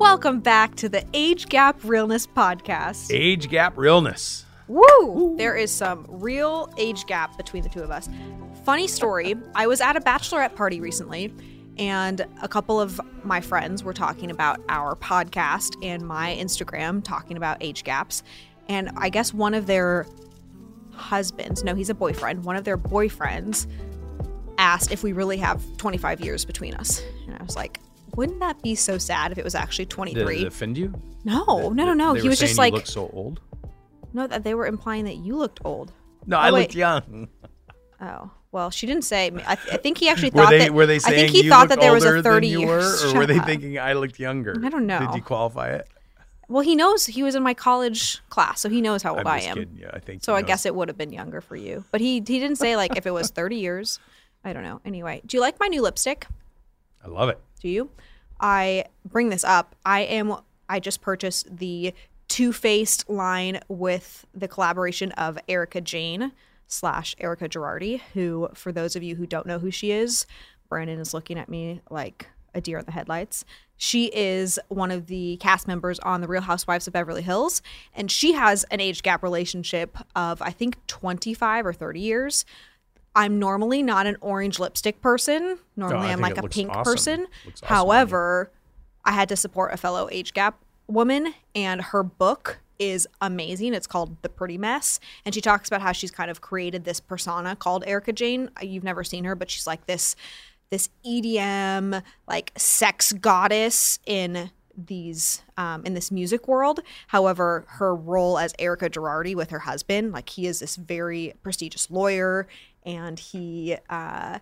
Welcome back to the Age Gap Realness Podcast. Age gap realness. Woo! There is some real age gap between the two of us. Funny story I was at a bachelorette party recently, and a couple of my friends were talking about our podcast and my Instagram talking about age gaps. And I guess one of their husbands, no, he's a boyfriend, one of their boyfriends asked if we really have 25 years between us. And I was like, wouldn't that be so sad if it was actually Did 23? it offend you? no, no, no, no. He were was just saying like, you look so old. no, that they were implying that you looked old. No, oh, I wait. looked young. Oh well, she didn't say. I, th- I think he actually Were thought they that. were they I saying think he you thought that there was a thirty you were, or were they up. thinking I looked younger? I don't know. Did you qualify it? Well, he knows he was in my college class, so he knows how old I'm I'm kidding. Yeah, I think. So I knows. guess it would have been younger for you. But he he didn't say like if it was thirty years. I don't know. Anyway, do you like my new lipstick? I love it. Do you? I bring this up. I am. I just purchased the Too Faced line with the collaboration of Erika Jayne slash Erika Girardi, who, for those of you who don't know who she is, Brandon is looking at me like a deer in the headlights. She is one of the cast members on The Real Housewives of Beverly Hills, and she has an age gap relationship of, I think, 25 or 30 years. I'm normally not an orange lipstick person. Normally, I'm like a pink awesome. person. Awesome. However, I had to support a fellow age gap woman, and her book is amazing. It's called The Pretty Mess, and she talks about how she's kind of created this persona called Erika Jayne. You've never seen her, but she's like this this EDM like sex goddess in these um, in this music world. However, her role as Erika Girardi with her husband, like he is this very prestigious lawyer, and he uh,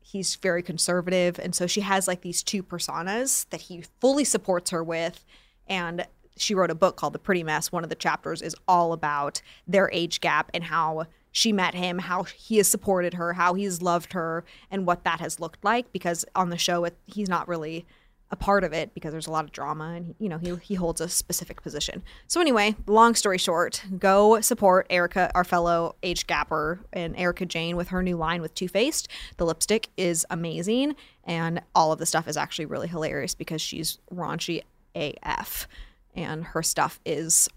he's very conservative. And so she has like these two personas that he fully supports her with. And she wrote a book called the pretty mess. One of the chapters is all about their age gap and how she met him how he has supported her how he's loved her and what that has looked like because on the show it, he's not really a part of it because there's a lot of drama and you know he, he holds a specific position. So anyway long story short go support erika our fellow age gapper and erika jayne with her new line with Too Faced the lipstick is amazing and all of the stuff is actually really hilarious because she's raunchy af and her stuff is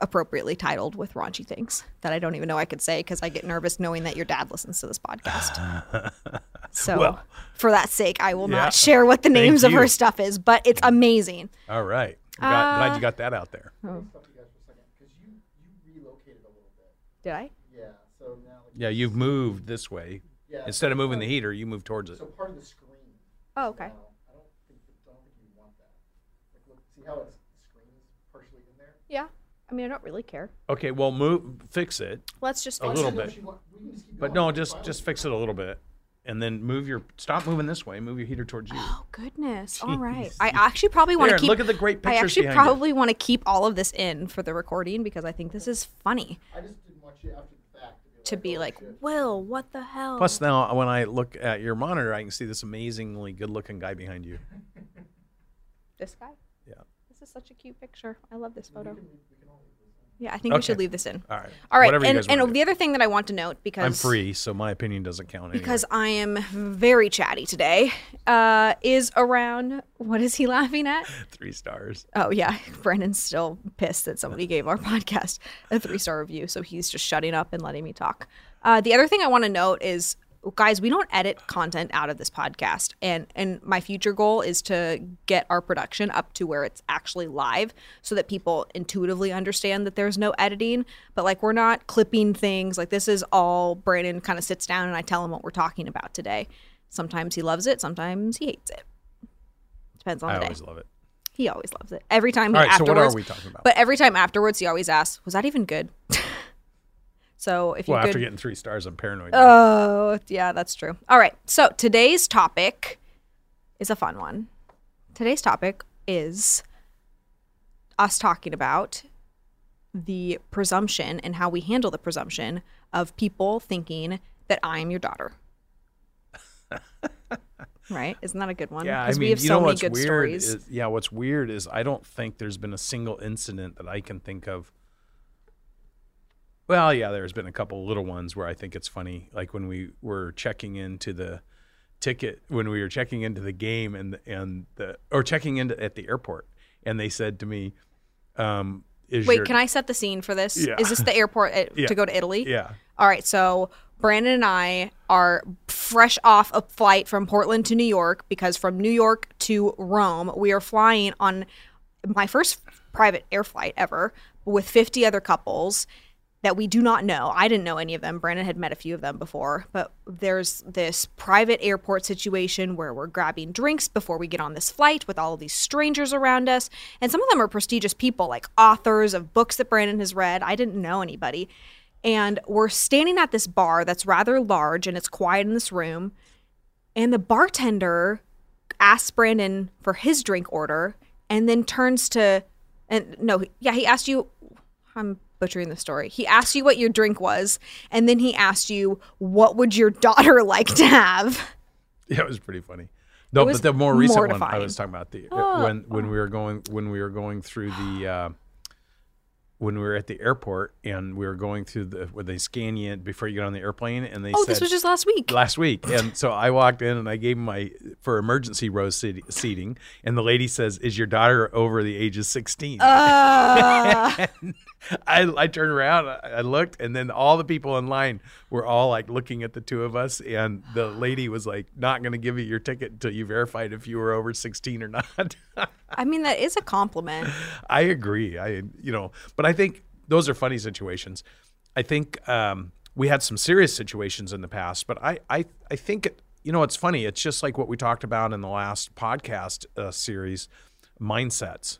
appropriately titled with raunchy things that i don't even know i could say because i get nervous knowing that your dad listens to this podcast so Well, for that sake i will yeah. not share what the names of her stuff is but it's amazing All right. Got- glad Uh, you got that out there. stop you guys for a second because you you relocated a little bit. did i Yeah. So now. Yeah, you've moved this way. Yeah. Instead of moving the heater, you move towards it. So part of the screen. oh okay Now, I don't think I don't think you want that. Like, look, see how it's, the screen is partially in there. yeah i mean i don't really care Okay, well, move, fix it, let's just A little it. Bit. what you want. We can just keep but no, just just fix it a little bit, and then move your. Stop moving this way. Move your heater towards you. Oh goodness! All right, I actually probably want to keep. look at the great pictures. I actually probably want to keep all of this in for the recording because I think this is funny I just didn't want you after the fact to be like, shit. Will, what the hell? Plus, now when I look at your monitor, I can see this amazingly good-looking guy behind you. this guy. Yeah. This is such a cute picture. I love this photo. Yeah, I think we should leave this in. All right. All right, Whatever you and guys wanna and do. the other thing that I want to note because I'm free, so my opinion doesn't count. Anyway. because I am very chatty today, uh, is around what is he laughing at? three stars. Oh yeah, Brandon's still pissed that somebody gave our podcast a three star review, so he's just shutting up and letting me talk. Uh, the other thing I want to note is, guys, we don't edit content out of this podcast, and and my future goal is to get our production up to where it's actually live, so that people intuitively understand that there's no editing. But like we're not clipping things. Like this is all Brandon kind of sits down and I tell him what we're talking about today. Sometimes he loves it, sometimes he hates it. Depends on I the day. always love it. He always loves it. Every time All right, so what are we talking about? But every time afterwards, he always asks, "Was that even good?" so if you well, could, after getting three stars, I'm paranoid. oh yeah, that's true. All right, so today's topic is a fun one. Today's topic is us talking about the presumption and how we handle the presumption of people thinking that I am your daughter. right? Isn't that a good one? yeah, I Because mean, we have you so know many what's good weird stories. is yeah, what's weird is I don't think there's been a single incident that I can think of. Well, yeah, there's been a couple little ones where I think it's funny, like when we were checking into the ticket when we were checking into the game and and the or checking into at the airport and they said to me, um, "Is Wait, your, can I set the scene for this? Yeah. Is this the airport at, Yeah. to go to Italy? Yeah, All right, so Brandon and I are fresh off a flight from Portland to New York because from New York to Rome, we are flying on my first private air flight ever with 50 other couples that we do not know. I didn't know any of them. Brandon had met a few of them before, but there's this private airport situation where we're grabbing drinks before we get on this flight with all of these strangers around us. And some of them are prestigious people, like authors of books that Brandon has read. I didn't know anybody. And we're standing at this bar that's rather large and it's quiet in this room. And the bartender asks Brandon for his drink order and then turns to, and no, yeah, he asked you, I'm butchering the story. He asked you what your drink was, and then he asked you, what would your daughter like to have? yeah, it was pretty funny. No, but the more recent one I was talking about the Oh, when when we were going when we were going through the uh, when we were at the airport and we were going through the where they scan you before you get on the airplane and they Oh, said this was just last week. last week. And so I walked in and I gave my for emergency row seat, seating, and the lady says, "Is your daughter over the age of 16?" Uh, I I turned around, I looked, and then all the people in line were all like looking at the two of us, and the lady was like, "Not going to give you your ticket until you verified if you were over 16 or not." I mean, that is a compliment. I agree. I you know, but I think those are funny situations. I think um, we had some serious situations in the past, but I I I think it, you know it's funny. It's just like what we talked about in the last podcast uh, series, mindsets.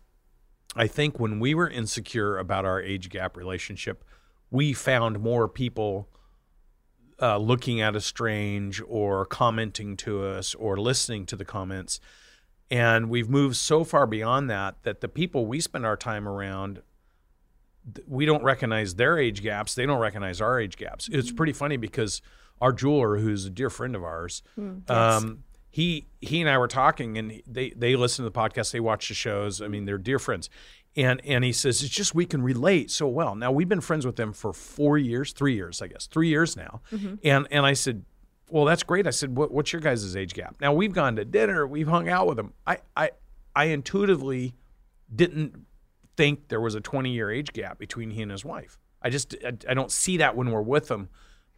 I think when we were insecure about our age gap relationship, we found more people uh, looking at us strange or commenting to us or listening to the comments. And we've moved so far beyond that that the people we spend our time around, we don't recognize their age gaps. They don't recognize our age gaps. It's pretty funny because our jeweler, who's a dear friend of ours, um, he he and I were talking, and they they listen to the podcast, they watch the shows. I mean, they're dear friends. And and he says it's just we can relate so well. Now we've been friends with them for four years, three years, I guess, three years now. Mm-hmm. And and I said, well, that's great. I said, what, what's your guys' age gap? Now we've gone to dinner, we've hung out with them. I I I intuitively didn't think there was a 20 year age gap between he and his wife. I just I, I don't see that when we're with them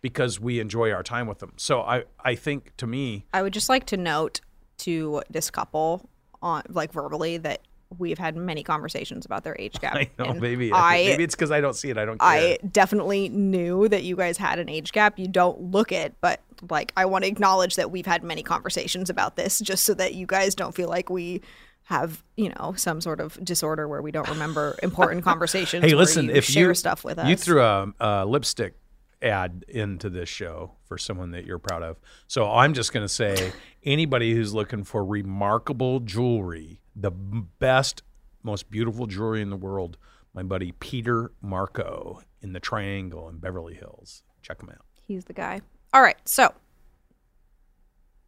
because we enjoy our time with them. So I I think to me I would just like to note to this couple on like verbally that we've had many conversations about their age gap. I know maybe I maybe it's because I don't see it. I don't care. I definitely knew that you guys had an age gap. You don't look it, but like I want to acknowledge that we've had many conversations about this just so that you guys don't feel like we have, you know, some sort of disorder where we don't remember important conversations. hey, listen, you if share you stuff with us. you threw a, a lipstick ad into this show for someone that you're proud of. So I'm just going to say anybody who's looking for remarkable jewelry, the best, most beautiful jewelry in the world, my buddy Peter Marco in the Triangle in Beverly Hills. Check him out. He's the guy. All right, so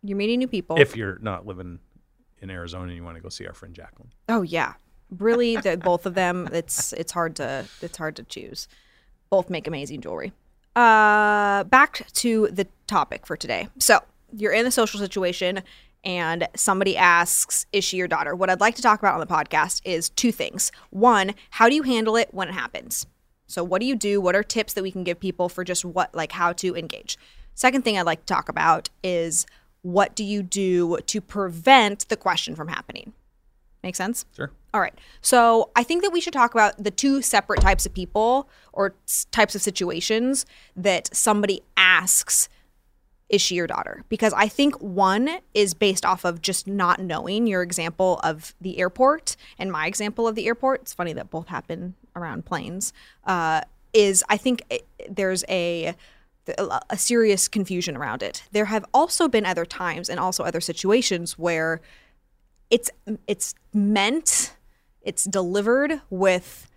you're meeting new people. If you're not living in Arizona and you want to go see our friend Jacqueline. Oh yeah, really, the both of them. It's it's hard to it's hard to choose. Both make amazing jewelry. Uh, back to the topic for today. So you're in a social situation, and somebody asks, "Is she your daughter?" What I'd like to talk about on the podcast is two things. One, how do you handle it when it happens? So what do you do? What are tips that we can give people for just what like how to engage? Second thing I'd like to talk about is what do you do to prevent the question from happening? Make sense? Sure. All right. So I think that we should talk about the two separate types of people or s- types of situations that somebody asks, is she your daughter? Because I think one is based off of just not knowing your example of the airport and my example of the airport. It's funny that both happen around planes. Uh, is I think it, there's a a serious confusion around it. There have also been other times and also other situations where it's it's meant it's delivered with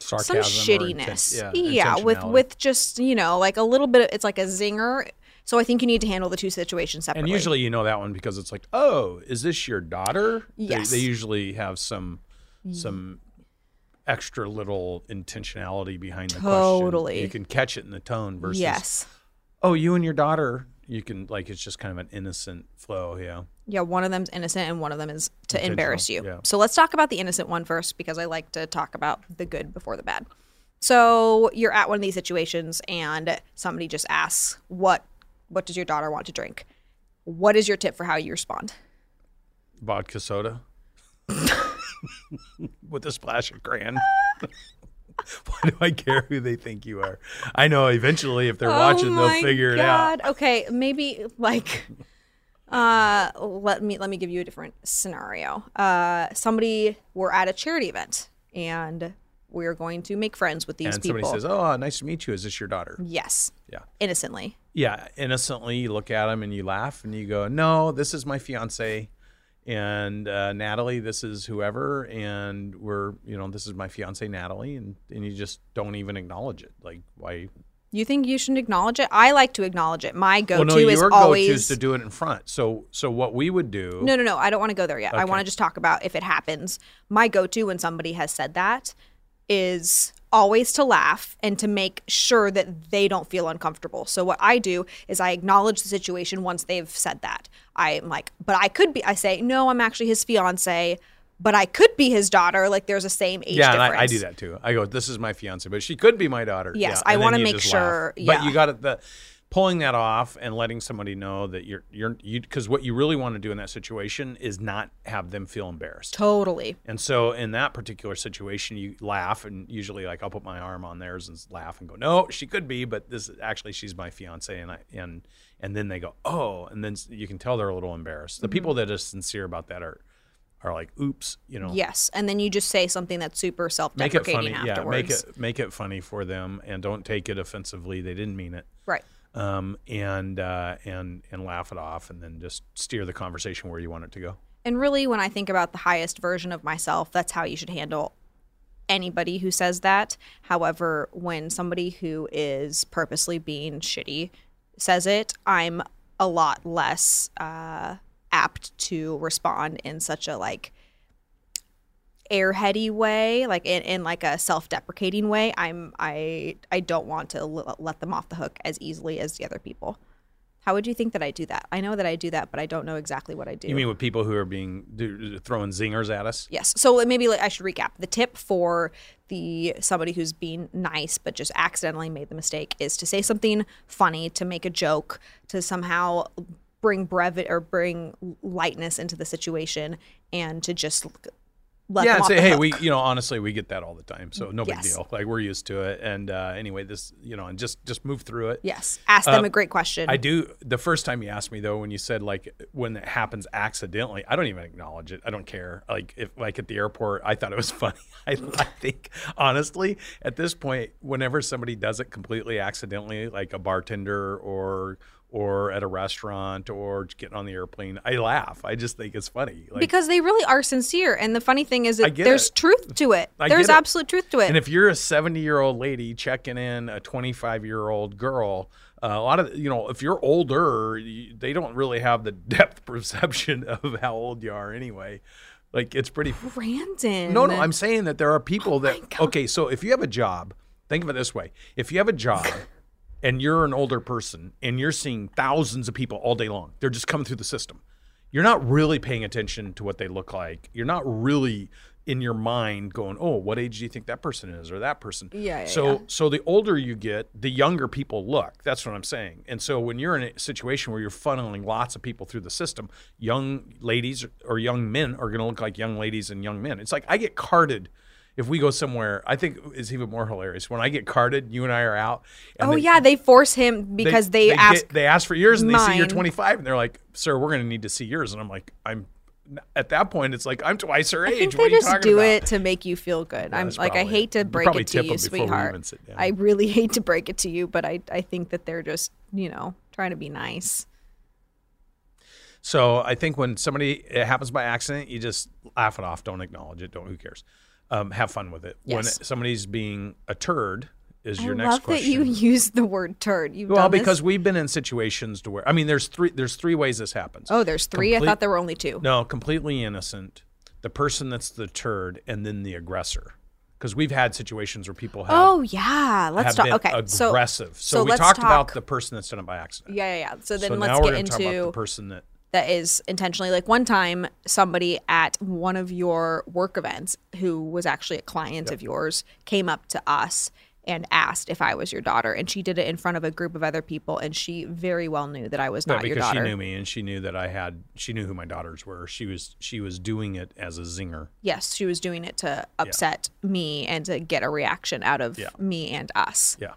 Sarcasm some shittiness inten- yeah, with with just you know like a little bit of, it's like a zinger so i think you need to handle the two situations And usually you know that one because it's like, oh, is this your daughter? They- Yes. They, usually have some some extra little intentionality behind the question. Totally. You can catch it in the tone versus, yes oh, you and your daughter, You can like it's just kind of an innocent flow. Yeah. Yeah, one of them's innocent and one of them is to embarrass you. yeah. So let's talk about the innocent one first because I like to talk about the good before the bad. So you're at one of these situations and somebody just asks, "What what does your daughter want to drink?" What is your tip for how you respond? Vodka soda with a splash of crayon. Why do I care who they think you are? I know eventually if they're watching, Oh they'll my figure it out. Okay, maybe like uh let me let me give you a different scenario. Uh somebody we're at a charity event and we're going to make friends with these And people. somebody says, "Oh, nice to meet you. Is this your daughter?" yes, Yeah. innocently. Yeah, innocently you look at them and you laugh and you go, "No, this is my fiance." And uh, Natalie, this is whoever, and we're, you know, this is my fiance Natalie, and, and you just don't even acknowledge it. Like, why? You think you shouldn't acknowledge it? I like to acknowledge it. My go-to well, no, is your go-to always is to do it in front. So, so what we would do? No, no, no. I don't want to go there yet. I want to just talk about if it happens. My go to when somebody has said that is always to laugh and to make sure that they don't feel uncomfortable. So, what I do is I acknowledge the situation once they've said that. I'm like, but I could be, I say, no, I'm actually his fiance, but I could be his daughter. Like, there's a same age yeah, and difference. I, I do that too. I go, "This is my fiance, but she could be my daughter." Yes, Yeah, I wanna you make sure- But you got it. The pulling that off and letting somebody know that you're you're you because what you really want to do in that situation is not have them feel embarrassed. Totally. And so in that particular situation, you laugh and usually like I'll put my arm on theirs and laugh and go, no, she could be, but this is actually she's my fiance, and I and and then they go, oh, and then you can tell they're a little embarrassed. The Mm-hmm. people that are sincere about that are are like, oops, you know, Yes. And then you just say something that's super self make it funny, yeah, make it make it funny for them, and don't take it offensively. They didn't mean it. Right. Um, and uh, and and laugh it off, and then just steer the conversation where you want it to go. And really, when I think about the highest version of myself, that's how you should handle anybody who says that. However, when somebody who is purposely being shitty says it, I'm a lot less uh, apt to respond in such a like airheady way like in, in like a self-deprecating way. I'm i i don't want to l- let them off the hook as easily as the other people how would you think that i do that i know that i do that but i don't know exactly what i do You mean with people who are being do, throwing zingers at us? Yes. So maybe like, I should recap. The tip for the somebody who's being nice but just accidentally made the mistake is to say something funny, to make a joke, to somehow bring brevity or bring lightness into the situation, and to just let yeah, say, hey, we, you know, honestly, we get that all the time, so no big deal. Like we're used to it, and uh, anyway, this, you know, and just just move through it. yes, ask them Uh, a great question. I do. The first time you asked me though, when you said like when it happens accidentally, I don't even acknowledge it. I don't care. Like if like at the airport, I thought it was funny. I, I think honestly, at this point, whenever somebody does it completely accidentally, like a bartender or or at a restaurant or getting on the airplane, I laugh. I just think it's funny. Like, because they really are sincere, and the funny thing is that there's it. truth to it. I there's get it. absolute truth to it. And if you're a 70 year old lady checking in a 25 year old girl, uh, a lot of you know, if you're older, you, they don't really have the depth perception of how old you are anyway. Like it's pretty. Brandon, No, no, I'm saying that there are people Oh that. Okay, so if you have a job, think of it this way: if you have a job. And you're an older person, and you're seeing thousands of people all day long. They're just coming through the system. You're not really paying attention to what they look like. You're not really in your mind going, "Oh, what age do you think that person is, or that person?" Yeah, yeah, so, yeah. so the older you get, the younger people look. That's what I'm saying. And so, when you're in a situation where you're funneling lots of people through the system, young ladies or young men are going to look like young ladies and young men. It's like I get carded. If we go somewhere, I think it's even more hilarious when I get carded. You and I are out. And oh they- yeah, they force him because they, get- ask. they ask for yours and they see you're 25 and they're like, "Sir, we're going to need to see yours." And I'm like, "I'm." At that point, it's like I'm twice her age. I think what they just do about? it to make you feel good. I'm that's like, I hate to break it to you, them before we sweetheart. even sit down. I really hate to break it to you, but I, I think that they're just, you know, trying to be nice. So I think when somebody it happens by accident, you just laugh it off. Don't acknowledge it. Don't. Who cares? Um, have fun with it. When somebody's being a turd, is your I next love question. that you use the word turd. You've well, done this- because we've been in situations to where I mean, there's three. There's three ways this happens. oh, there's three. I thought there were only two. No, completely innocent. The person that's the turd, and then the aggressor. because we've had situations where people have, Oh yeah, let's talk. Okay, aggressive. So, so we let's talked about the person that's done it by accident. yeah, yeah, yeah. So then so let's get talk about into the person that that is intentionally like one time somebody at one of your work events who was actually a client of yours came up to us and asked if I was your daughter and she did it in front of a group of other people and she very well knew that I was not your because she daughter. knew me and she knew that I had she knew who my daughters were. She was she was doing it as a zinger. Yes, she was doing it to upset me and to get a reaction out of Yeah. me and us. Yeah.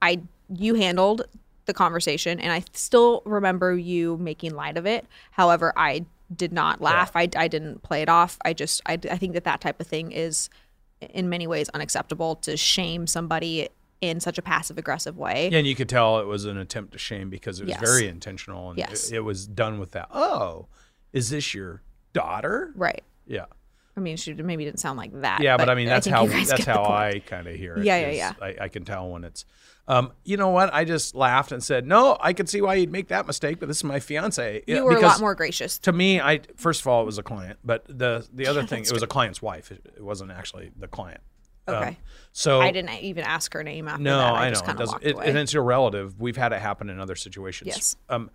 I you handled the conversation and I still remember you making light of it. However, I did not laugh. I, I didn't play it off. I just I, I think that that type of thing is in many ways unacceptable to shame somebody in such a passive aggressive way. Yeah, and you could tell it was an attempt to shame because it was Yes. very intentional and Yes. it, it was done with that. Oh, is this your daughter? Right. Yeah. I mean, she maybe didn't sound like that. Yeah, but, I mean that's think how that's how. I kind of hear it. Yeah, yeah, yeah. I, I can tell when it's. Um, you know what? I just laughed and said, "No, I could see why you'd make that mistake, but this is my fiance." Yeah, You were a lot more gracious. To me, I first of all, it was a client, but the the other thing, it was a client's wife. It, wasn't actually the client. Um, Okay. so I didn't even ask her name after no, that. I, I, know just it doesn't, it, and it's irrelative. We've had it happen in other situations. Yes. Um,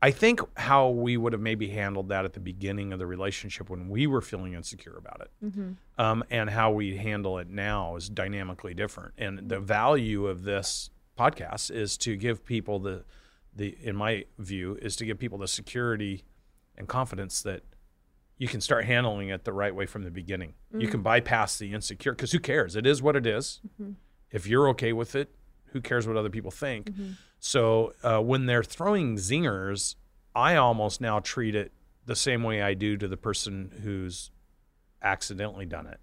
I think how we would have maybe handled that at the beginning of the relationship when we were feeling insecure about it, Mm-hmm. um, and how we handle it now is dynamically different. And the value of this podcast is to give people the, the in my view, is to give people the security and confidence that you can start handling it the right way from the beginning. You Mm-hmm. can bypass the insecure because who cares? It is what it is. If you're okay with it, who cares what other people think? So uh, when they're throwing zingers, I almost now treat it the same way I do to the person who's accidentally done it.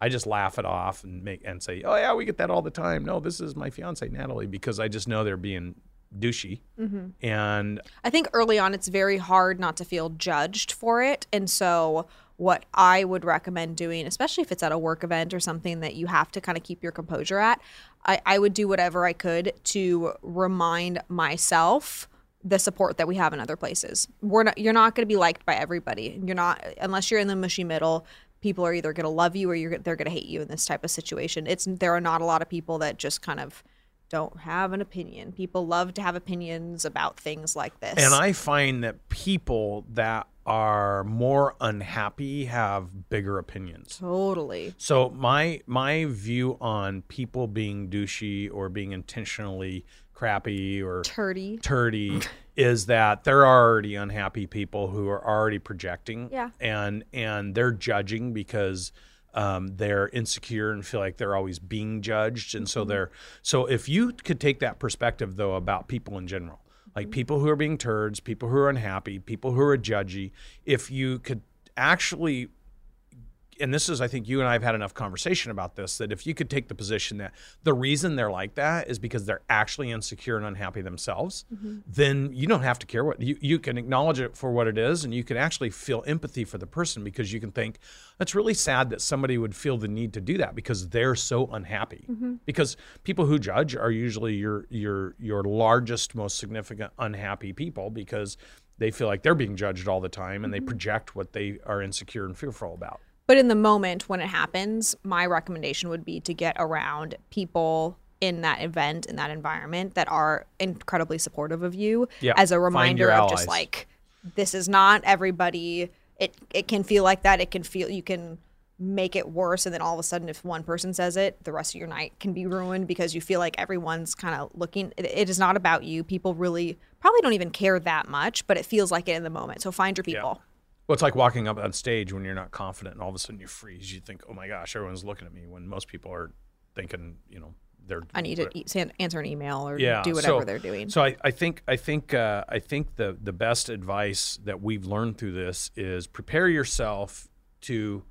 I just laugh it off and make and say, "Oh yeah, we get that all the time." No, this is my fiance Natalie because I just know they're being douchey, Mm-hmm. and I think early on it's very hard not to feel judged for it. And so, what I would recommend doing, especially if it's at a work event or something that you have to kind of keep your composure at, I, I would do whatever I could to remind myself the support that we have in other places. We're not, you're not going to be liked by everybody. You're not, unless you're in the mushy middle. People are either going to love you or you're, they're going to hate you in this type of situation. It's there are not a lot of people that just kind of don't have an opinion. People love to have opinions about things like this. And I find that people that are more unhappy have bigger opinions. Totally. So my my view on people being douchey or being intentionally crappy or Turdy. turdy is that they're already unhappy people who are already projecting Yeah. and and they're judging because um, they're insecure and feel like they're always being judged. And so they're so if you could take that perspective though about people in general like people who are being turds people who are unhappy people who are judgy if you could actually and this is, I think you and I have had enough conversation about this that if you could take the position that the reason they're like that is because they're actually insecure and unhappy themselves, mm-hmm. then you don't have to care what you, you can acknowledge it for what it is and you can actually feel empathy for the person because you can think it's really sad that somebody would feel the need to do that because they're so unhappy. Mm-hmm. Because people who judge are usually your your your largest, most significant unhappy people because they feel like they're being judged all the time and they mm-hmm. project what they are insecure and fearful about. But in the moment when it happens, my recommendation would be to get around people in that event, in that environment that are incredibly supportive of you Yeah, as a reminder of just like this is not everybody. It it can feel like that. It can feel you can make it worse and then all of a sudden if one person says it the rest of your night can be ruined because you feel like everyone's kind of looking it, it is not about you. People really probably don't even care that much but it feels like it in the moment. So find your people Well, it's like walking up on stage when you're not confident and all of a sudden you freeze. You think, oh my gosh, everyone's looking at me when most people are thinking, you know, they're. I need to e- answer an email or yeah, do whatever so- they're doing. So I, I think I think uh, I think the the best advice that we've learned through this is prepare yourself to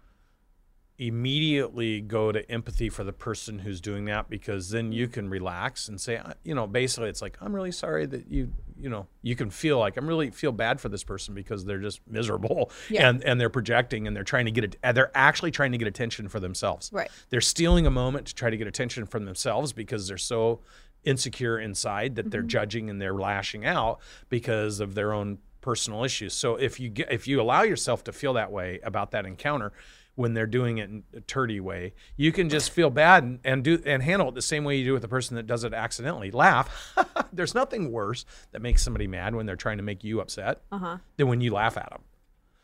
immediately go to empathy for the person who's doing that because then you can relax and say uh, you know basically it's like i'm really sorry that you you know you can feel like i'm really feel bad for this person because they're just miserable Yeah. and and they're projecting and they're trying to get it they're actually trying to get attention for themselves Right. they're stealing a moment to try to get attention from themselves because they're so insecure inside that they're Mm-hmm. judging and they're lashing out because of their own personal issues. So if you get if you allow yourself to feel that way about that encounter, when they're doing it in a turdy way. You can just feel bad and, and do and handle it the same way you do with the person that does it accidentally. Laugh. There's nothing worse that makes somebody mad when they're trying to make you upset Uh-huh. than when you laugh at them.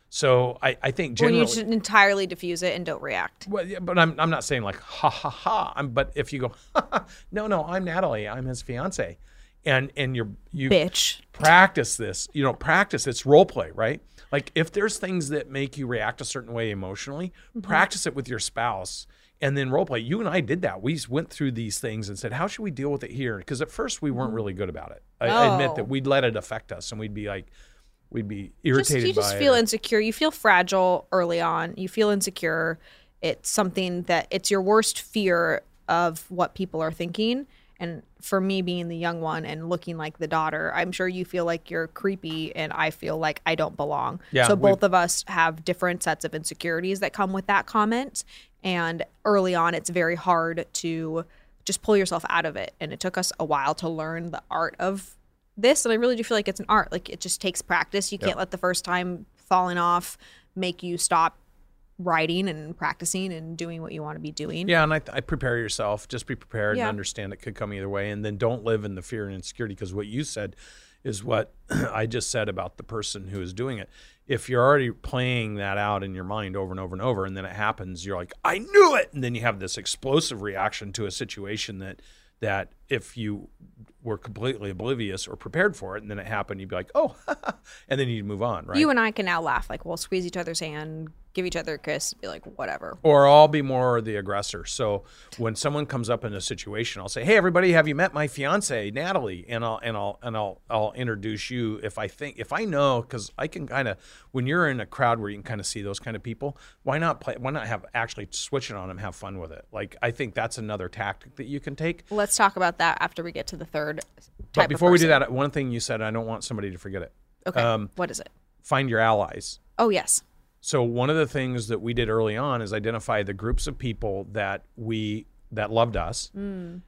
So I, I think When you just entirely diffuse it and don't react. well, yeah, but I'm, I'm not saying like ha ha ha. I'm, but if you go, no, no, I'm Natalie. I'm his fiance, and and you're you Bitch. practice this. You know, practice. It's role play, right? Like if there's things that make you react a certain way emotionally, mm-hmm. practice it with your spouse. And then role play. You and I did that. We went through these things and said, "How should we deal with it here?" Because at first we weren't mm-hmm. really good about it. I, I admit that oh. we'd let it affect us, and we'd be like, we'd be Just, irritated you just feel it. insecure. You feel fragile early on. You feel insecure. It's something that it's your worst fear of what people are thinking. And for me being the young one and looking like the daughter, I'm sure you feel like you're creepy and I feel like I don't belong. Yeah, so both of us have different sets of insecurities that come with that comment. And early on, it's very hard to just pull yourself out of it. And it took us a while to learn the art of this. And I really do feel like it's an art. Like it just takes practice. You can't let the first time falling off make you stop writing and practicing and doing what you want to be doing. Yeah, and I, I prepare yourself. Just be prepared Yeah. and understand it could come either way, and then don't live in the fear and insecurity because what you said is what I just said about the person who is doing it. If you're already playing that out in your mind over and over and over, and then it happens, you're like, "I knew it," and then you have this explosive reaction to a situation that that if you were completely oblivious or prepared for it, and then it happened, you'd be like, "Oh," and then you'd move on, right? You and I can now laugh. Like we'll squeeze each other's hand, give each other a kiss, be like, whatever. or I'll be more the aggressor. So when someone comes up in a situation, I'll say, "Hey, everybody, have you met my fiance, Natalie?" And I'll and I'll and I'll I'll introduce you if I think if I know because I can kind of when you're in a crowd where you can kind of see those kind of people. Why not play? Why not have actually switch it on them, have fun with it? Like I think that's another tactic that you can take. Let's talk about that after we get to the third But before we do that, one thing you said, I don't want somebody to forget it. Okay. um, what is it? Find your allies. Oh yes. So one of the things that we did early on is identify the groups of people that we that loved us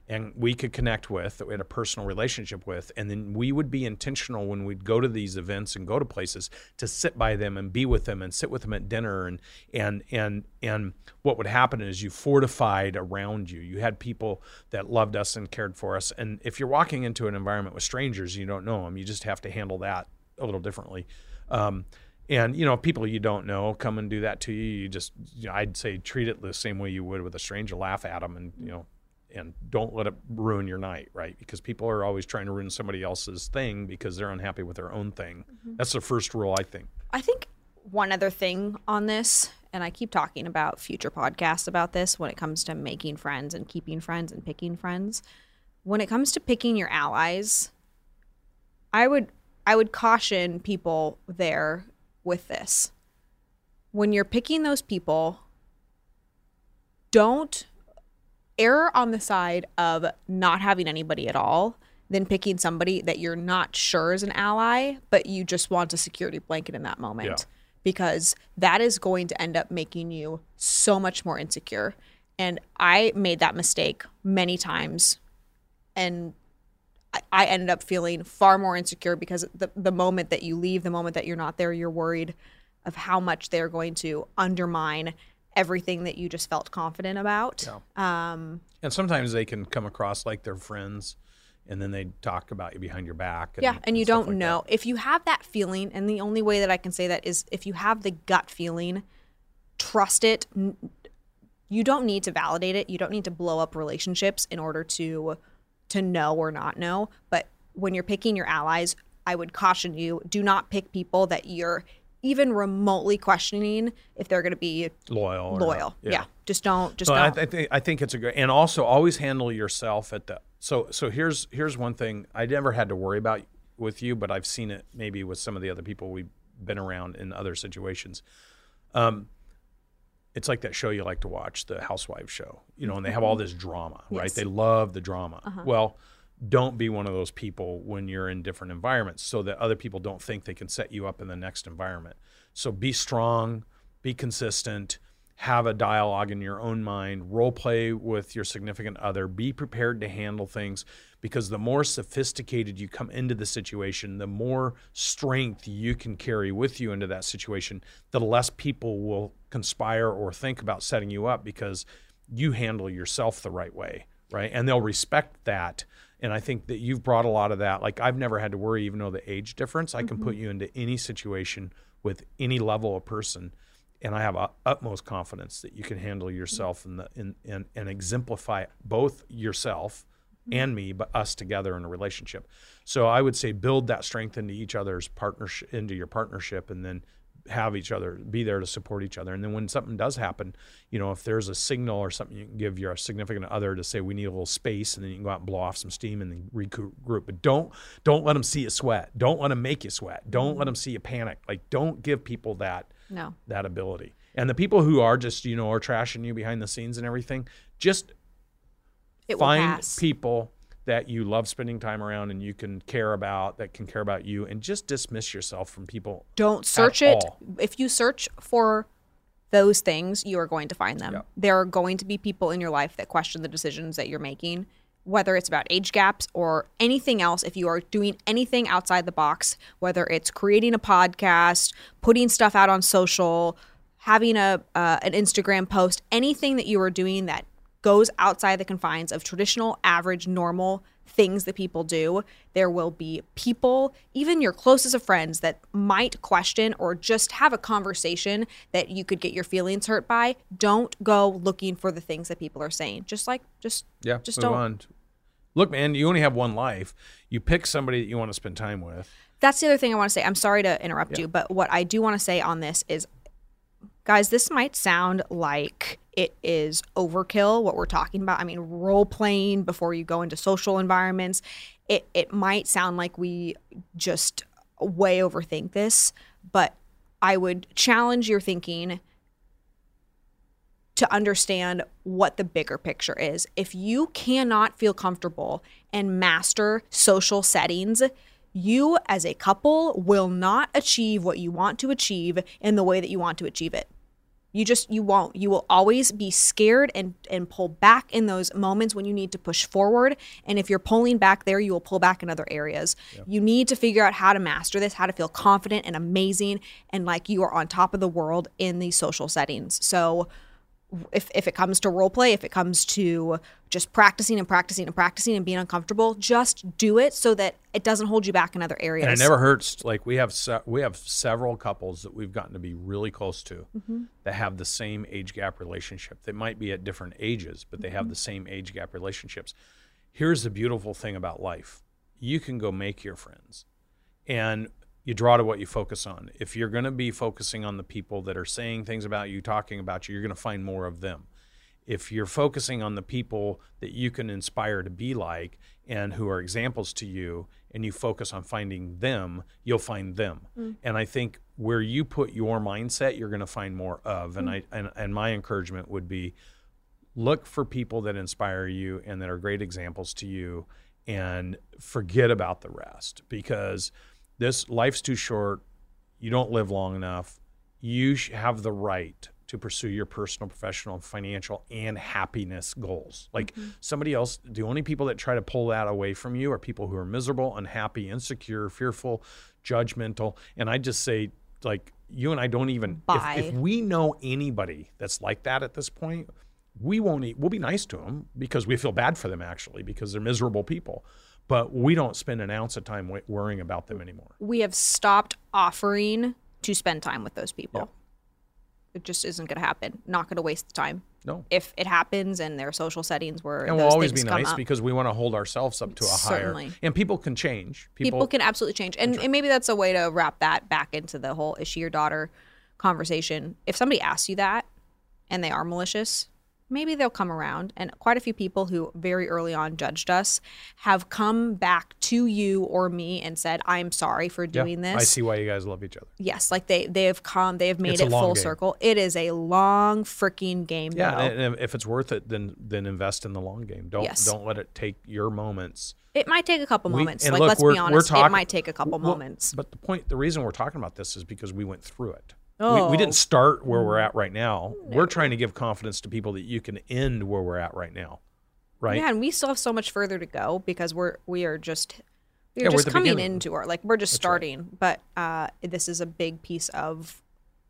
and we could connect with that we had a personal relationship with and then we would be intentional when we'd go to these events and go to places to sit by them and be with them and sit with them at dinner and and and and what would happen is you fortified around you. You had people that loved us and cared for us. And if you're walking into an environment with strangers you don't know them you just have to handle that a little differently. Um, and you know people you don't know come and do that to you. You just you know, i'd say treat it the same way you would with a stranger. Laugh at them and you know and don't let it ruin your night right? Because people are always trying to ruin somebody else's thing because they're unhappy with their own thing. Mm-hmm. That's the first rule i think. I think one other thing on this, and I keep talking about future podcasts about this when it comes to making friends and keeping friends and picking friends. When it comes to picking your allies, I would I would caution people there with this. When you're picking those people, don't err on the side of not having anybody at all than picking somebody that you're not sure is an ally, but you just want a security blanket in that moment. Yeah. Because that is going to end up making you so much more insecure. And I made that mistake many times. And I- ended up feeling far more insecure because the, the moment that you leave, the moment that you're not there, you're worried of how much they're going to undermine everything that you just felt confident about. Um, and sometimes they can come across like they're friends and then they talk about you behind your back yeah, and you stuff don't like that. know. If you have that feeling, and the only way that I can say that is if you have the gut feeling, trust it. You don't need to validate it. You don't need to blow up relationships in order to to know or not know. But when you're picking your allies, I would caution you: do not pick people that you're even remotely questioning if they're going to be loyal loyal. Yeah. just don't. Just So I, don't. I think I think it's a good. and also always handle yourself at the. So so here's here's one thing I never had to worry about with you, but I've seen it maybe with some of the other people we've been around in other situations. Um, it's like that show you like to watch, the Housewives show, you know, and they have all mm-hmm. this drama, right? They love the drama. Uh-huh. Well, don't be one of those people when you're in different environments so that other people don't think they can set you up in the next environment. So be strong, be consistent, have a dialogue in your own mind, role play with your significant other, be prepared to handle things because the more sophisticated you come into the situation, the more strength you can carry with you into that situation, the less people will conspire or think about setting you up because you handle yourself the right way, right? And they'll respect that. And I think that you've brought a lot of that. Like I've never had to worry, even though the age difference, I can put mm-hmm. you into any situation with any level of person and I have utmost confidence that you can handle yourself mm-hmm. and in, in, and exemplify both yourself Mm-hmm. and me, but us together in a relationship. So I would say build that strength into each other's partnership, into your partnership, and then have each other be there to support each other. And then when something does happen, you know, if there's a signal or something you can give your significant other to say we need a little space, and then you can go out and blow off some steam and then regroup. But don't don't let them see you sweat. Don't let them make you sweat. Don't let mm-hmm. them see you panic. Like don't give people that No. that ability. And the people who are just, you know, are trashing you behind the scenes and everything, just It find people that you love spending time around and you can care about, that can care about you, and just dismiss yourself from people. Don't search it. all. If you search for those things, you are going to find them. There are going to be people in your life that question the decisions that you're making, whether it's about age gaps or anything else. If you are doing anything outside the box, whether it's creating a podcast, putting stuff out on social, having a uh, an Instagram post, anything that you are doing that goes outside the confines of traditional, average, normal things that people do, there will be people, even your closest of friends, that might question or just have a conversation that you could get your feelings hurt by. Don't go looking for the things that people are saying. Just like, just Yeah, just don't. on. Look, man, you only have one life. You pick somebody that you want to spend time with. That's the other thing I want to say. I'm sorry to interrupt you, but what I do want to say on this is, guys, this might sound like it is overkill what we're talking about. I mean, role playing before you go into social environments. It it might sound like we just way overthink this, but I would challenge your thinking to understand what the bigger picture is. If you cannot feel comfortable and master social settings, you as a couple will not achieve what you want to achieve in the way that you want to achieve it. You just you won't. You will always be scared and and pull back in those moments when you need to push forward. And if you're pulling back there, you will pull back in other areas. You need to figure out how to master this, how to feel confident and amazing and like you are on top of the world in these social settings. So if, if it comes to role play, if it comes to just practicing and practicing and practicing and being uncomfortable, just do it so that it doesn't hold you back in other areas. And it never hurts. Like we have se- we have several couples that we've gotten to be really close to Mm-hmm. that have the same age gap relationship. They might be at different ages, but they Mm-hmm. have the same age gap relationships. Here's the beautiful thing about life: you can go make your friends, and you draw to what you focus on. If you're going to be focusing on the people that are saying things about you, talking about you, you're going to find more of them if you're focusing on the people that you can inspire to be like and who are examples to you and you focus on finding them you'll find them. Mm. And i think where you put your mindset you're going to find more of. And mm. i and, and my encouragement would be look for people that inspire you and that are great examples to you and forget about the rest because this life's too short. You don't live long enough. You have the right to pursue your personal professional financial and happiness goals. Like mm-hmm. somebody else the only people that try to pull that away from you are people who are miserable unhappy insecure fearful judgmental. And i just say like you and i don't even if, if we know anybody that's like that at this point we won't eat, we'll be nice to them because we feel bad for them actually because they're miserable people. But we don't spend an ounce of time worrying about them anymore. We have stopped offering to spend time with those people. It just isn't going to happen. Not going to waste the time. no If it happens and there are social settings where and we'll always be nice up, because we want to hold ourselves up to a Certainly. higher and people can change people, can absolutely change. And, and maybe that's a way to wrap that back into the whole is she your daughter conversation. If somebody asks you that and they are malicious, maybe they'll come around. And quite a few people who very early on judged us have come back to you or me and said, I'm sorry for Yeah, doing this. i see why you guys love each other Yes, like they they have come, they have made It's it full game. circle. It is a long freaking game. yeah though. and if it's worth it then then invest in the long game don't Yes. don't let it take your moments it might take a couple We- moments. Like look, let's be honest, talking- it might take a couple well, moments. but the point the reason we're talking about this is because we went through it Oh. we didn't start where we're at right now. We're trying to give confidence to people that you can end where we're at right now, right? Yeah, and we still have so much further to go because we're we are just we're Yeah, we're just coming beginning. into our like we're just starting. But uh, this is a big piece of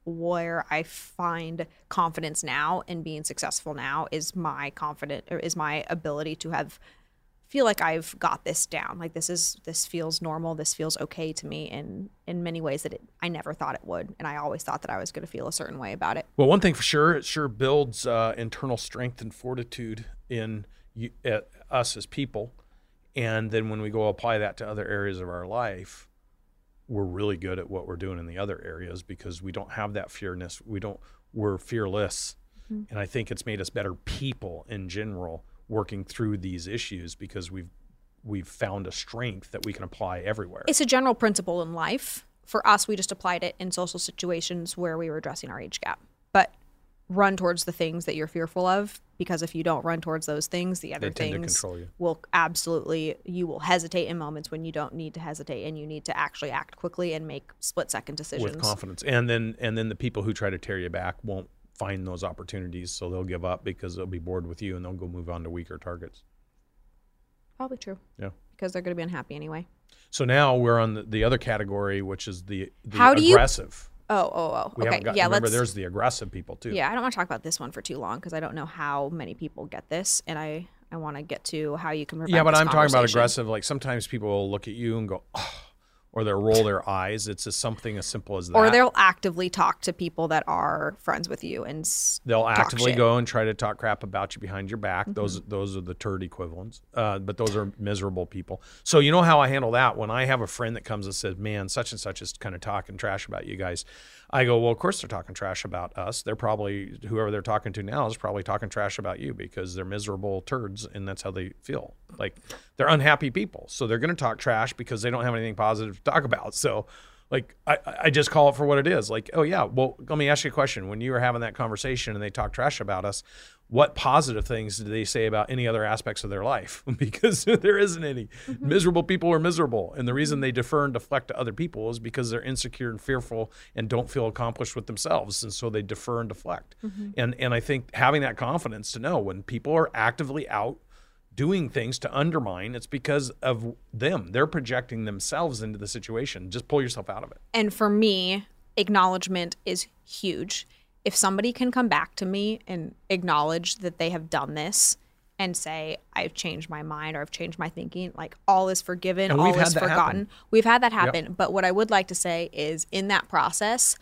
where I find confidence now and being successful now is my confident or is my ability to have feel like I've got this down. Like this is this feels normal. This feels okay to me in in many ways that it, I never thought it would, and I always thought that I was going to feel a certain way about it. Well, one thing for sure, it sure builds uh, internal strength and fortitude in you, uh, us as people. And then when we go apply that to other areas of our life, we're really good at what we're doing in the other areas because we don't have that fearness. We don't. We're fearless, and I think it's made us better people in general working through these issues because we've we've found a strength that we can apply everywhere. It's a general principle in life. For us, we just applied it in social situations where we were addressing our age gap. But run towards the things that you're fearful of because if you don't run towards those things, the other They tend to things will absolutely you will hesitate in moments when you don't need to hesitate and you need to actually act quickly and make split second decisions. with confidence and then and then the people who try to tear you back won't find those opportunities so they'll give up because they'll be bored with you and they'll go move on to weaker targets Probably true. yeah Because they're going to be unhappy anyway. so now we're on the, the other category which is the, the How do you- aggressive Oh, oh, oh. we okay. got yeah, remember let's there's the aggressive people too Yeah, I don't want to talk about this one for too long because I don't know how many people get this, and I I want to get to how you can prevent. yeah but i'm talking about aggressive like sometimes people will look at you and go oh, or they'll roll their eyes it's just something as simple as that or they'll actively talk to people that are friends with you and They'll actively shit. Mm-hmm. go and try to talk crap about you behind your back. Those those are the turd equivalents. Uh, but those are miserable people. So you know how I handle that when I have a friend that comes and says, "Man, such and such is kind of talking trash about you guys." I go, "Well, of course they're talking trash about us. They're probably whoever they're talking to now is probably talking trash about you because they're miserable turds and that's how they feel. Like they're unhappy people. So they're going to talk trash because they don't have anything positive to talk about. So like I, I just call it for what it is. Like, oh yeah, well, let me ask you a question. When you were having that conversation and they talk trash about us, what positive things do they say about any other aspects of their life? because there isn't any. Mm-hmm. Miserable people are miserable, and the mm-hmm. reason they defer and deflect to other people is because they're insecure and fearful and don't feel accomplished with themselves, and so they defer and deflect. Mm-hmm. And and I think having that confidence to know when people are actively out doing things to undermine, it's because of them. They're projecting themselves into the situation. Just pull yourself out of it. And for me, acknowledgement is huge. If somebody can come back to me and acknowledge that they have done this and say, I've changed my mind or I've changed my thinking, like all is forgiven, all is forgotten. happen. We've had that happen. But what I would like to say is in that process,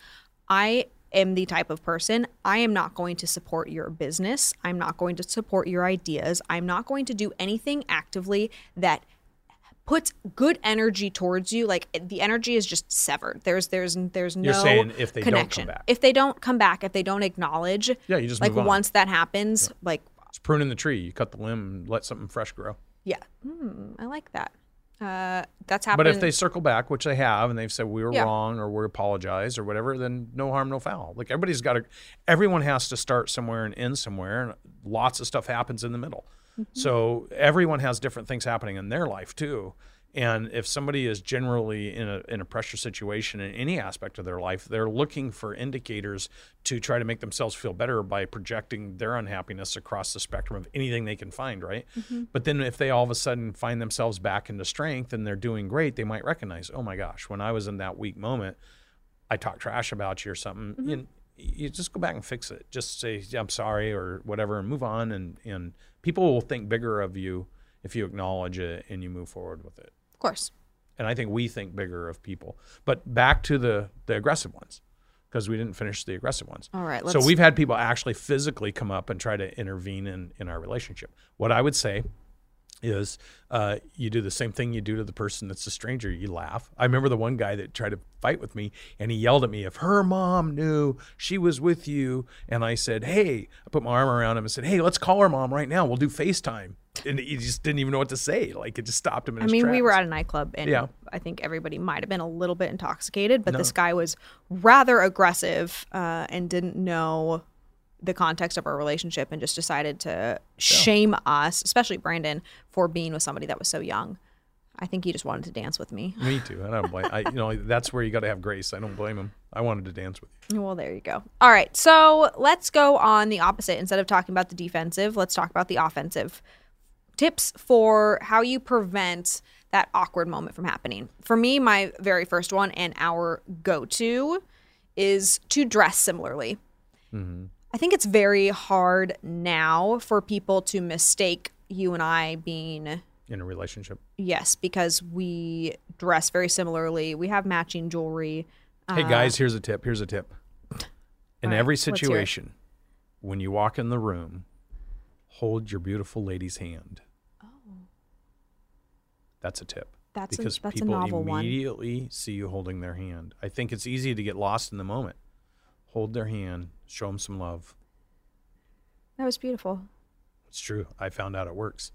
I am the type of person, I am not going to support your business. I'm not going to support your ideas. I'm not going to do anything actively that puts good energy towards you like the energy is just severed there's there's there's no You're saying if they don't come connection back. if they don't come back if they don't acknowledge Yeah, you just like on. once that happens like It's pruning the tree. You cut the limb and let something fresh grow. yeah hmm, i like that uh that's But if they circle back, which they have, and they've said we were Yeah. wrong or we apologize or whatever, then no harm, no foul. Like everybody's got to, everyone has to start somewhere and end somewhere, and lots of stuff happens in the middle. Mm-hmm. So everyone has different things happening in their life too. And if somebody is generally in a in a pressure situation in any aspect of their life, they're looking for indicators to try to make themselves feel better by projecting their unhappiness across the spectrum of anything they can find, right? Mm-hmm. But then if they all of a sudden find themselves back into strength and they're doing great, they might recognize, oh my gosh, when I was in that weak moment, I talked trash about you or something. Mm-hmm. You, you just go back and fix it. Just say I'm sorry or whatever, and move on. And and people will think bigger of you if you acknowledge it and you move forward with it. Of course And I think we think bigger of people. But back to the the aggressive ones, because we didn't finish the aggressive ones. all right So we've had people actually physically come up and try to intervene in, in our relationship. What I would say is uh, you do the same thing you do to the person that's a stranger. You laugh. I remember the one guy that tried to fight with me and he yelled at me, if her mom knew she was with you. And I said, hey, I put my arm around him and said, hey, let's call her mom right now. We'll do FaceTime. And he just didn't even know what to say. Like it just stopped him in I mean, we were at a nightclub, and Yeah. I think everybody might have been a little bit intoxicated, but this guy was rather aggressive uh, and didn't know the context of our relationship and just decided to shame us, especially Brandon, for being with somebody that was so young. I think he just wanted to dance with me. Me too. I don't blame. I, you know, that's where you got to have grace. I don't blame him. I wanted to dance with you. Well, there you go. All right. So let's go on the opposite. Instead of talking about the defensive, let's talk about the offensive. Tips for how you prevent that awkward moment from happening. For me, my very first one and our go to is to dress similarly. Mm-hmm. I think it's very hard now for people to mistake you and I being In a relationship. yes because we dress very similarly. We have matching jewelry. Hey guys, here's a tip. Here's a tip. In Uh, right, every let's hear it. situation, when you walk in the room, hold your beautiful lady's hand. Oh. That's a tip. That's a- because that's a people novel one. immediately see you holding their hand. I think it's easy to get lost in the moment. Hold their hand, show them some love. That was beautiful. It's true. I found out it works.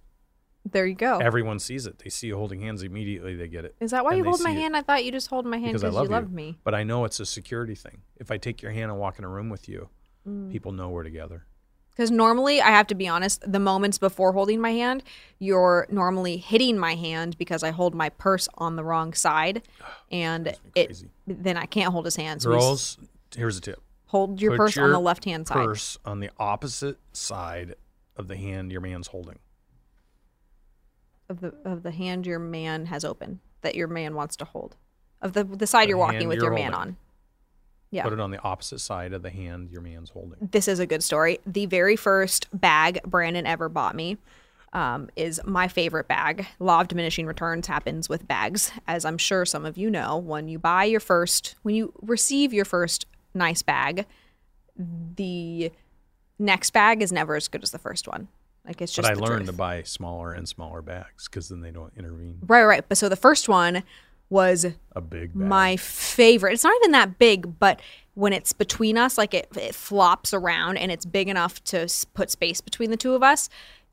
There you go. Everyone sees it. They see you holding hands immediately. They get it. Is that why And you hold my see it. hand? I thought you just hold my hand Because I love you loved me. But I know it's a security thing. If I take your hand and walk in a room with you, Mm. people know we're together. Because normally, I have to be honest, the moments before holding my hand, you're normally hitting my hand because I hold my purse on the wrong side, and it then I can't hold his hand. So Girls, here's a tip. Hold your Put purse on the left hand side. Purse on the opposite side of the hand your man's holding. of the of the hand your man has open that your man wants to hold, of the the side The you're walking with you're your man holding. on. Yeah. Put it on the opposite side of the hand your man's holding. this is a good story. The very first bag Brandon ever bought me um, is my favorite bag. Law of diminishing returns happens with bags, as I'm sure some of you know. When you buy your first, when you receive your first nice bag, the next bag is never as good as the first one. Like it's But just. I the learned truth. to buy smaller and smaller bags because then they don't intervene. Right, right. But so the first one was A big bag. my favorite. It's not even that big, but when it's between us, like it, it flops around and it's big enough to put space between the two of us,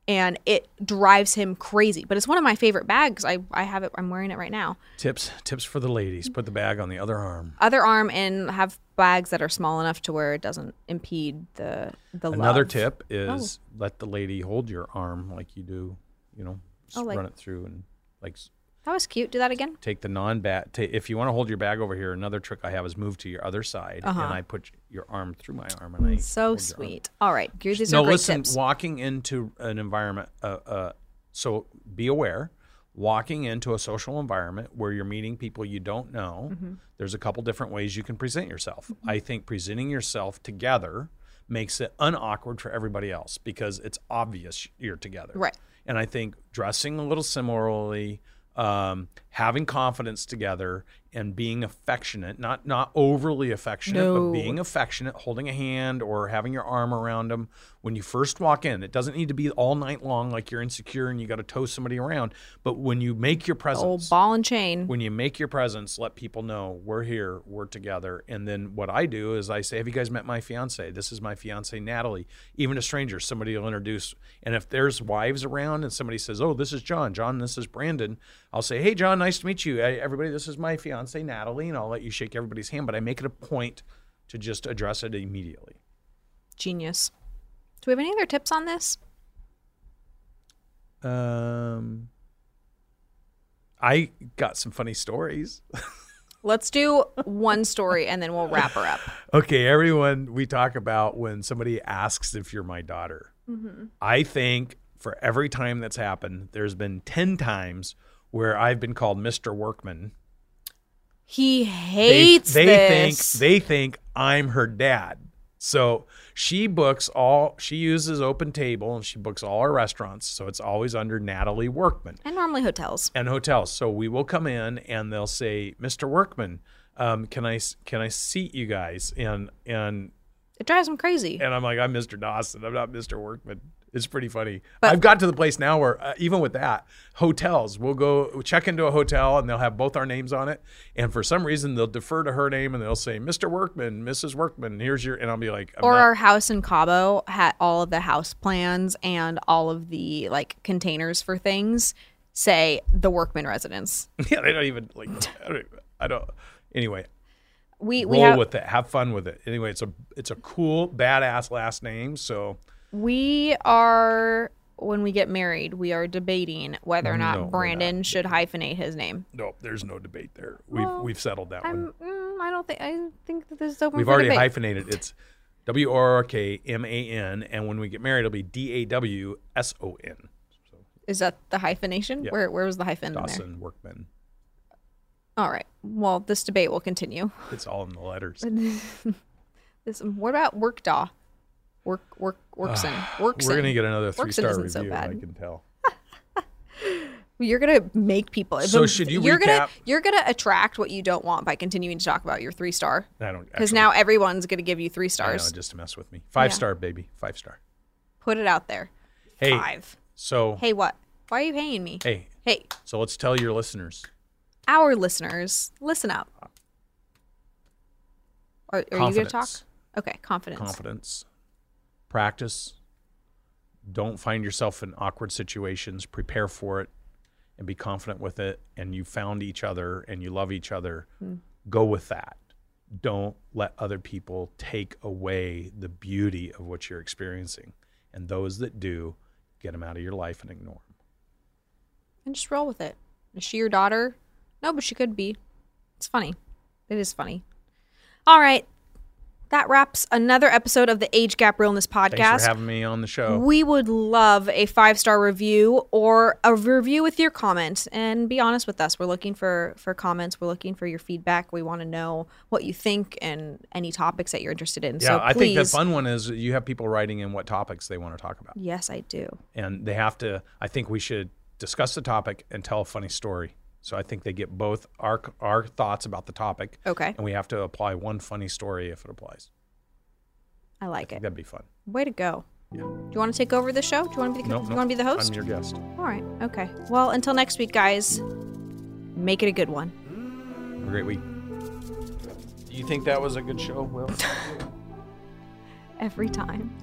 and it drives him crazy. But it's one of my favorite bags. I I have it. I'm wearing it right now. tips tips for the ladies. Put the bag on the other arm. Other arm and have bags that are small enough to where it doesn't impede the the. Another love. tip is oh. let the lady hold your arm like you do, you know, just Oh, like- run it through and like That was cute. Do that again. take the non-bat. Ta- if you want to hold your bag over here, another trick I have is move to your other side, and I put your arm through my arm, and I Uh-huh. So sweet. All right, these no, are great listen. tips. Walking into an environment, uh, uh, so be aware. Walking into a social environment where you're meeting people you don't know, Mm-hmm. there's a couple different ways you can present yourself. I think presenting yourself together makes it unawkward for everybody else because it's obvious you're together. Right. And I think dressing a little similarly, um, having confidence together, and being affectionate, not not overly affectionate, No. but being affectionate, holding a hand or having your arm around them when you first walk in. It doesn't need to be all night long like you're insecure and you got to tow somebody around. But when you make your presence, Old ball and chain. when you make your presence, let people know we're here, we're together. And then what I do is I say, Have you guys met my fiance? This is my fiance, Natalie. Even a stranger, somebody will introduce. And if there's wives around and somebody says, Oh, this is John, John, this is Brandon, I'll say, Hey, John, nice to meet you. Everybody, this is my fiance, Natalie. And I'll let you shake everybody's hand. But I make it a point to just address it immediately. Genius. Do we have any other tips on this? Um, I got some funny stories. Let's do one story and then we'll wrap her up. Okay, everyone, we talk about when somebody asks if you're my daughter. I think for every time that's happened, there's been 10 times where I've been called Mr. Workman. He hates they this. think they think I'm her dad. So she books all she uses OpenTable and she books all our restaurants. So it's always under Natalie Workman. and normally hotels. and hotels. So we will come in and they'll say, "Mr. Workman, um, can I can I seat you guys?" And and It drives him crazy. and I'm like, "I'm Mr. Dawson. I'm not Mr. Workman." It's pretty funny. But- I've got to the place now where uh, even with that, hotels we'll go check into a hotel and they'll have both our names on it, and for some reason they'll defer to her name and they'll say, "Mr. Workman, Mrs. Workman, here's your," and I'll be like, I'm Or not- our house in Cabo had all of the house plans and all of the like containers for things say the workman residence. yeah, they don't even like. I don't. I don't anyway, We we roll have with it. Have fun with it. Anyway, it's a it's a cool badass last name. So we are when we get married, we are debating whether or No, not we're Brandon should hyphenate his name. No, there's no debate there. We've Well, we've settled that one. I'm. Mm, I don't think. I think that this is open We've for already debate. hyphenated. It's W R R K M A N, and when we get married, it'll be D A W S O N. So Is that the hyphenation? Yeah. Where Where was the hyphen in there? Dawson Workman. All right. Well, this debate will continue. It's all in the letters. This. What about Workdaw? Work. Work. Workson. Workson. We're gonna get another three Workson star isn't so review. I can tell. You're gonna make people. So should you You're gonna. recap- You're gonna attract what you don't want by continuing to talk about your three star. I don't Because now everyone's gonna give you three I know, stars. just to mess with me. Five Yeah. star, baby. Five star. Put it out there. Hey, Five. so Hey, what? Why are you paying me? hey, Hey, so let's tell your listeners. our listeners, listen up. Are, are you gonna talk? Okay, confidence. confidence, practice. Don't find yourself in awkward situations. Prepare for it and be confident with it. And you found each other and you love each other. Hmm. Go with that. Don't let other people take away the beauty of what you're experiencing. And those that do, get them out of your life and ignore them. and just roll with it. Is she your daughter? No, but she could be. It's funny. It is funny. All right. That wraps another episode of the Age Gap Realness Podcast. Thanks for having me on the show. We would love a five star review or a review with your comments. And be honest with us. We're looking for for comments. We're looking for your feedback. We want to know what you think and any topics that you're interested in. yeah, so I think the fun one is you have people writing in what topics they want to talk about. Yes, I do. and they have to i think we should discuss the topic and tell a funny story so i think they get both our our thoughts about the topic Okay, and we have to apply one funny story if it applies I like it. that'd be fun Way to go. Yeah. Do you want to take over the show? Do you want to be the, no, do you no, want to be the host? i'm your guest All right. Okay. Well, until next week, guys. Make it a good one. have a great week do you think that was a good show will Every time.